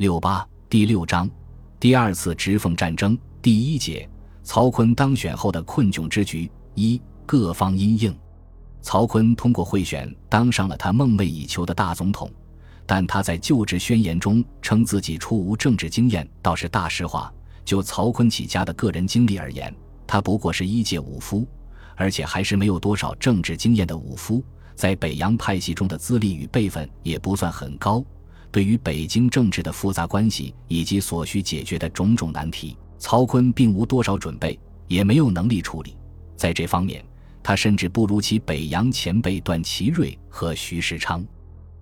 六八第六章，第二次直奉战争第一节，曹锟当选后的困窘之局一各方因应。曹锟通过贿选当上了他梦寐以求的大总统，但他在就职宣言中称自己初无政治经验，倒是大实话。就曹锟起家的个人经历而言，他不过是一介武夫，而且还是没有多少政治经验的武夫，在北洋派系中的资历与辈分也不算很高。对于北京政治的复杂关系以及所需解决的种种难题，曹锟并无多少准备，也没有能力处理。在这方面，他甚至不如其北洋前辈段祺瑞和徐世昌。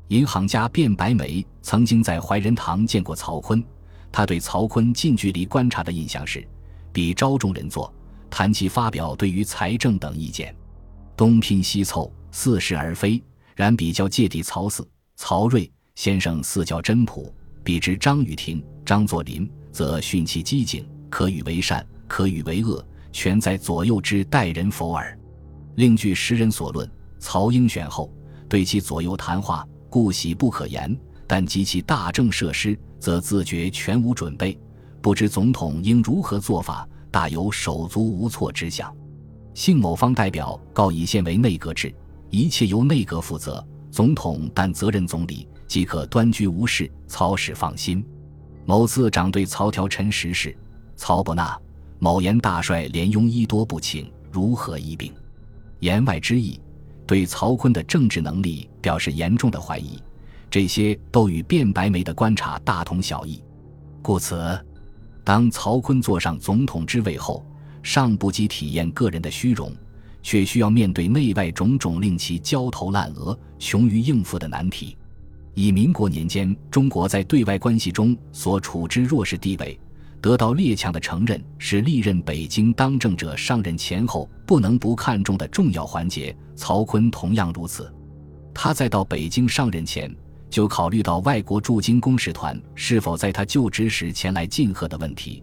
银行家卞白眉曾经在怀仁堂见过曹锟，他对曹锟近距离观察的印象是，比招众人坐，谈其发表对于财政等意见，东拼西凑，似是而非。然比较芥蒂曹四、曹睿。先生似较真朴，比之张雨婷、张作霖，则训其机警，可与为善，可与为恶，全在左右之待人否耳。另据时人所论，曹英选后对其左右谈话，故喜不可言；但及其大政设施，则自觉全无准备，不知总统应如何做法，大有手足无措之象。幸某方代表告以现为内阁制，一切由内阁负责，总统但责任总理。即可端居无事，曹使放心。某次长对曹条陈时事，曹不纳。某言大帅连庸医多不请，如何医病？言外之意，对曹锟的政治能力表示严重的怀疑。这些都与卞白眉的观察大同小异。故此，当曹锟坐上总统之位后，尚不及体验个人的虚荣，却需要面对内外种种令其焦头烂额、穷于应付的难题。以民国年间中国在对外关系中所处之弱势地位，得到列强的承认，是历任北京当政者上任前后不能不看重的重要环节。曹锟同样如此。他在到北京上任前，就考虑到外国驻京公使团是否在他就职时前来进贺的问题，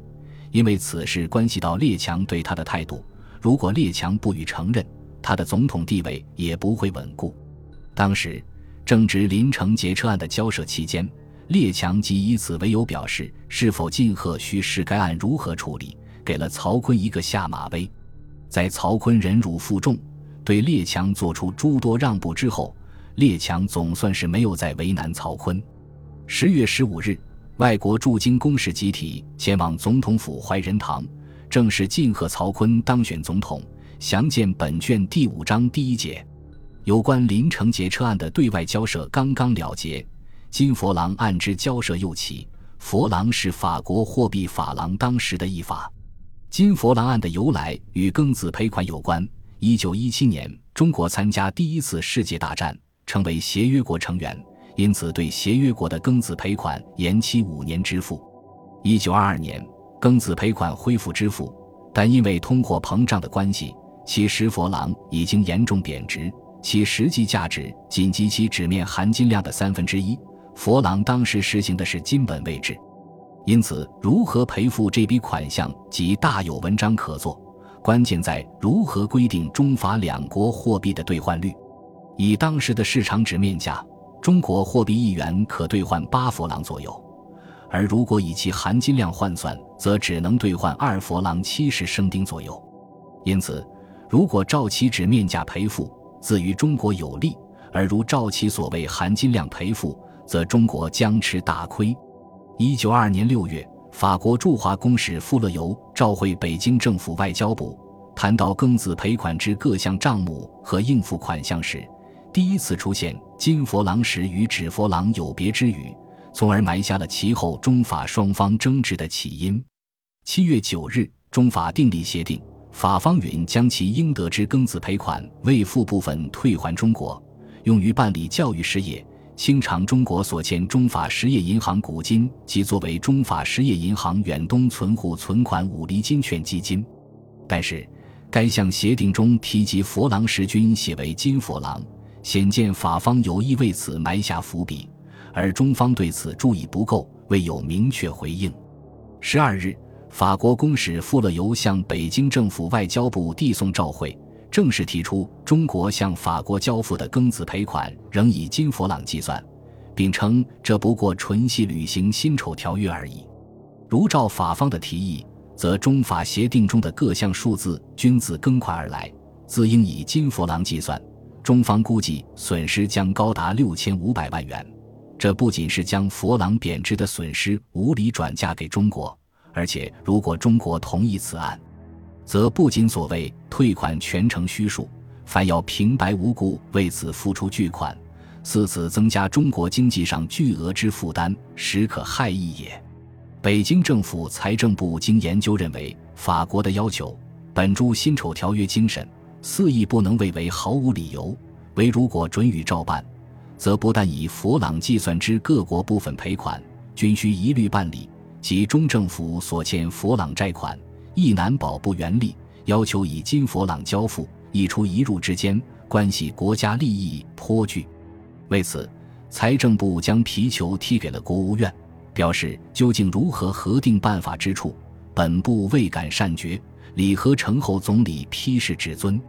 因为此事关系到列强对他的态度。如果列强不予承认，他的总统地位也不会稳固。当时。正值林城劫车案的交涉期间，列强即以此为由表示是否进贺需视该案如何处理，给了曹锟一个下马威。在曹锟忍辱负重，对列强做出诸多让步之后，列强总算是没有再为难曹锟。十月十五日，外国驻京公使集体前往总统府怀仁堂，正式敬贺曹锟当选总统。详见本卷第五章第一节。有关林城劫车案的对外交涉刚刚了结，金佛郎案之交涉又起。佛郎是法国货币法郎当时的译法。金佛郎案的由来与庚子赔款有关。一九一七年，中国参加第一次世界大战，成为协约国成员，因此对协约国的庚子赔款延期五年支付。一九二二年，庚子赔款恢复支付，但因为通货膨胀的关系，其十佛郎已经严重贬值。其实际价值仅及其纸面含金量的三分之一。佛郎当时实行的是金本位制，因此如何赔付这笔款项即大有文章可做。关键在如何规定中法两国货币的兑换率。以当时的市场纸面价，中国货币一元可兑换八佛郎左右，而如果以其含金量换算，则只能兑换二佛郎七十生丁左右。因此，如果照其纸面价赔付，自于中国有利，而如照其所谓含金量赔付，则中国将吃大亏。一九二年六月，法国驻华公使富勒尤召会北京政府外交部，谈到庚子赔款之各项账目和应付款项时，第一次出现“金佛郎时与纸佛郎有别”之语，从而埋下了其后中法双方争执的起因。七月九日，中法订立协定。法方允将其应得之庚子赔款未付部分退还中国，用于办理教育事业，清偿中国所欠中法实业银行股金及作为中法实业银行远东存户存款五厘金券基金。但是，该项协定中提及佛郎时均写为金佛郎，显见法方有意为此埋下伏笔，而中方对此注意不够，未有明确回应。十二日。法国公使富勒尤向北京政府外交部递送照会，正式提出中国向法国交付的庚子赔款仍以金佛郎计算，并称这不过纯系履行辛丑条约而已。如照法方的提议，则中法协定中的各项数字均自庚款而来，自应以金佛郎计算。中方估计损失将高达六千五百万元。这不仅是将佛郎贬值的损失无理转嫁给中国，而且如果中国同意此案，则不仅所谓退款全程虚数，反要平白无故为此付出巨款，似此增加中国经济上巨额之负担，实可害意也。北京政府财政部经研究认为，法国的要求本著辛丑条约精神，肆意不能为为毫无理由，唯如果准予照办。则不但以佛朗计算之各国部分赔款，均需一律办理；即中政府所欠佛朗债款，亦难保不原利，要求以金佛朗交付，一出一入之间，关系国家利益颇巨。为此，财政部将皮球踢给了国务院，表示究竟如何核定办法之处，本部未敢善决。李和成后总理批示至尊。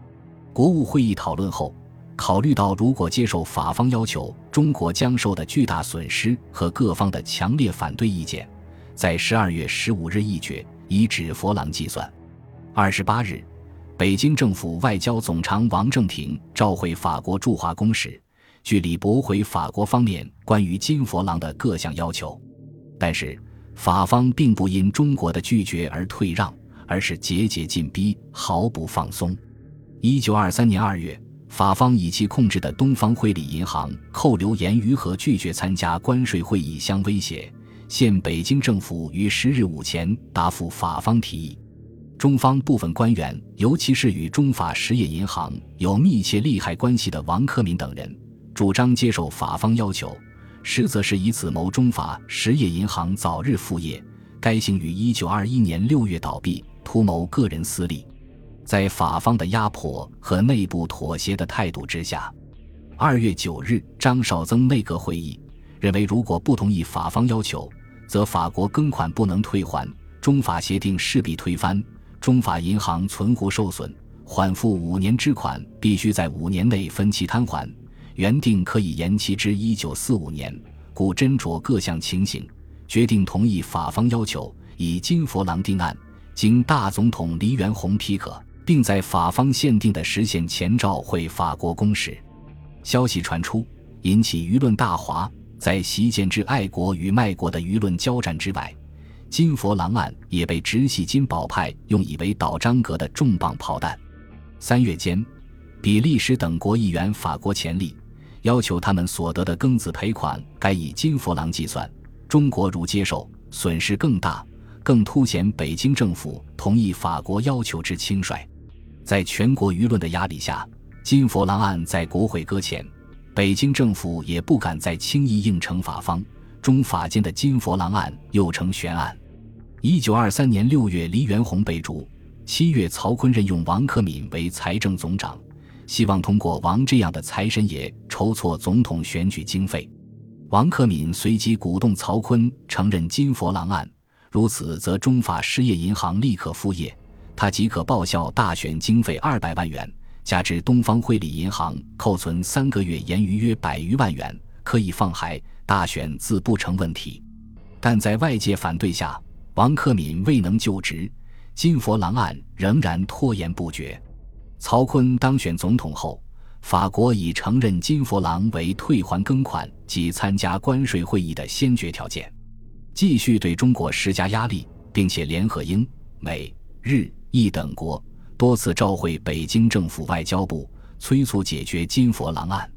国务会议讨论后。考虑到如果接受法方要求，中国将受的巨大损失和各方的强烈反对意见，在十二月十五日议决，以指佛郎计算。二十八日，北京政府外交总长王正廷召回法国驻华公使，据理驳回法国方面关于金佛郎的各项要求。但是，法方并不因中国的拒绝而退让，而是节节进逼，毫不放松。一九二三年二月。法方以其控制的东方汇理银行扣留严于和拒绝参加关税会议相威胁，现北京政府于十日午前答复法方提议。中方部分官员，尤其是与中法实业银行有密切利害关系的王克敏等人，主张接受法方要求，实则是以此谋中法实业银行早日复业。该行于一九二一年六月倒闭，图谋个人私利。在法方的压迫和内部妥协的态度之下，二月九日，张绍曾内阁会议认为，如果不同意法方要求，则法国庚款不能退还，中法协定势必推翻，中法银行存户受损，缓付五年之款必须在五年内分期摊还，原定可以延期至一九四五年，故斟酌各项情形，决定同意法方要求，以金佛郎定案，经大总统黎元洪批可。并在法方限定的时限前召回法国公使。消息传出，引起舆论大哗。在习建之爱国与卖国的舆论交战之外，金佛郎案也被直系金宝派用以为倒张阁的重磅炮弹。三月间，比利时等国议员法国前例，要求他们所得的庚子赔款该以金佛郎计算。中国如接受，损失更大，更凸显北京政府同意法国要求之轻率。在全国舆论的压力下，金佛郎案在国会搁浅，北京政府也不敢再轻易应承法方。中法间的金佛郎案又成悬案。一九二三年六月，黎元洪被逐；七月，曹锟任用王克敏为财政总长，希望通过王这样的财神爷筹措总统选举经费。王克敏随即鼓动曹锟承认金佛郎案，如此则中法失业银行立刻复业。他即可报销大选经费二百万元，加之东方汇理银行扣存三个月盈余约百余万元，可以放海，大选自不成问题。但在外界反对下，王克敏未能就职，金佛郎案仍然拖延不决。曹锟当选总统后，法国已承认金佛郎为退还庚款及参加关税会议的先决条件，继续对中国施加压力，并且联合英美日。一等国多次召回北京政府外交部，催促解决金佛郎案。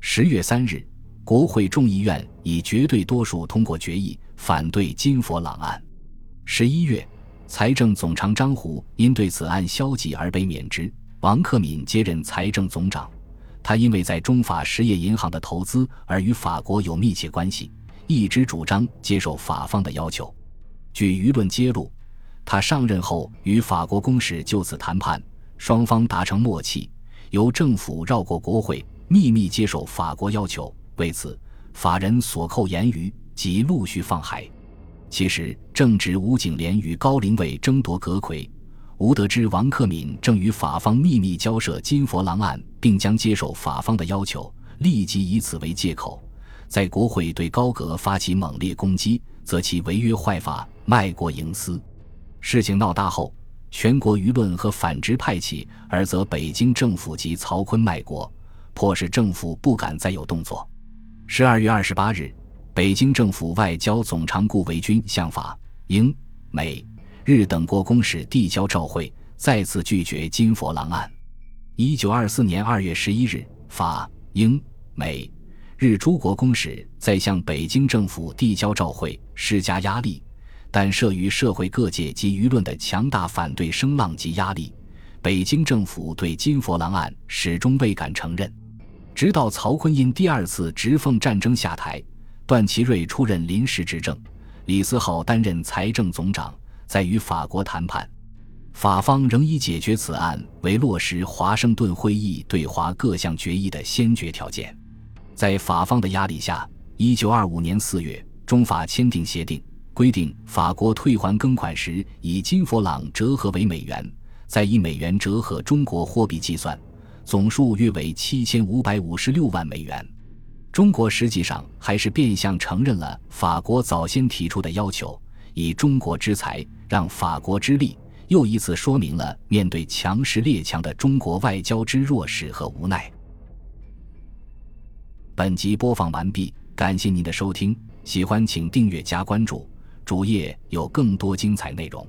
十月三日，国会众议院以绝对多数通过决议，反对金佛郎案。十一月，财政总长张虎因对此案消极而被免职，王克敏接任财政总长。他因为在中法实业银行的投资而与法国有密切关系，一直主张接受法方的要求。据舆论揭露。他上任后与法国公使就此谈判，双方达成默契，由政府绕过国会，秘密接受法国要求。为此，法人所扣言语即陆续放海。其实，正值吴景莲与高林伟争夺阁魁，吴得知王克敏正与法方秘密交涉金佛郎案，并将接受法方的要求，立即以此为借口，在国会对高阁发起猛烈攻击，则其违约坏法，卖国营私。事情闹大后，全国舆论和反直派起，而则北京政府及曹锟卖国，迫使政府不敢再有动作。十二月二十八日，北京政府外交总长顾维钧向法、英、美、日等国公使递交照会，再次拒绝金佛郎案。一九二四年二月十一日，法、英、美。日诸国公使在向北京政府递交照会，施加压力，但慑于社会各界及舆论的强大反对声浪及压力，北京政府对金佛郎案始终未敢承认。直到曹锟因第二次直奉战争下台，段祺瑞出任临时执政，李思浩担任财政总长，在与法国谈判，法方仍以解决此案为落实华盛顿会议对华各项决议的先决条件。在法方的压力下，一九二五年四月，中法签订协定，规定法国退还庚款时以金佛郎折合为美元，再以美元折合中国货币计算，总数约为七千五百五十六万美元。中国实际上还是变相承认了法国早先提出的要求，以中国之财让法国之力，又一次说明了面对强势列强的中国外交之弱势和无奈。本集播放完毕，感谢您的收听，喜欢请订阅加关注，主页有更多精彩内容。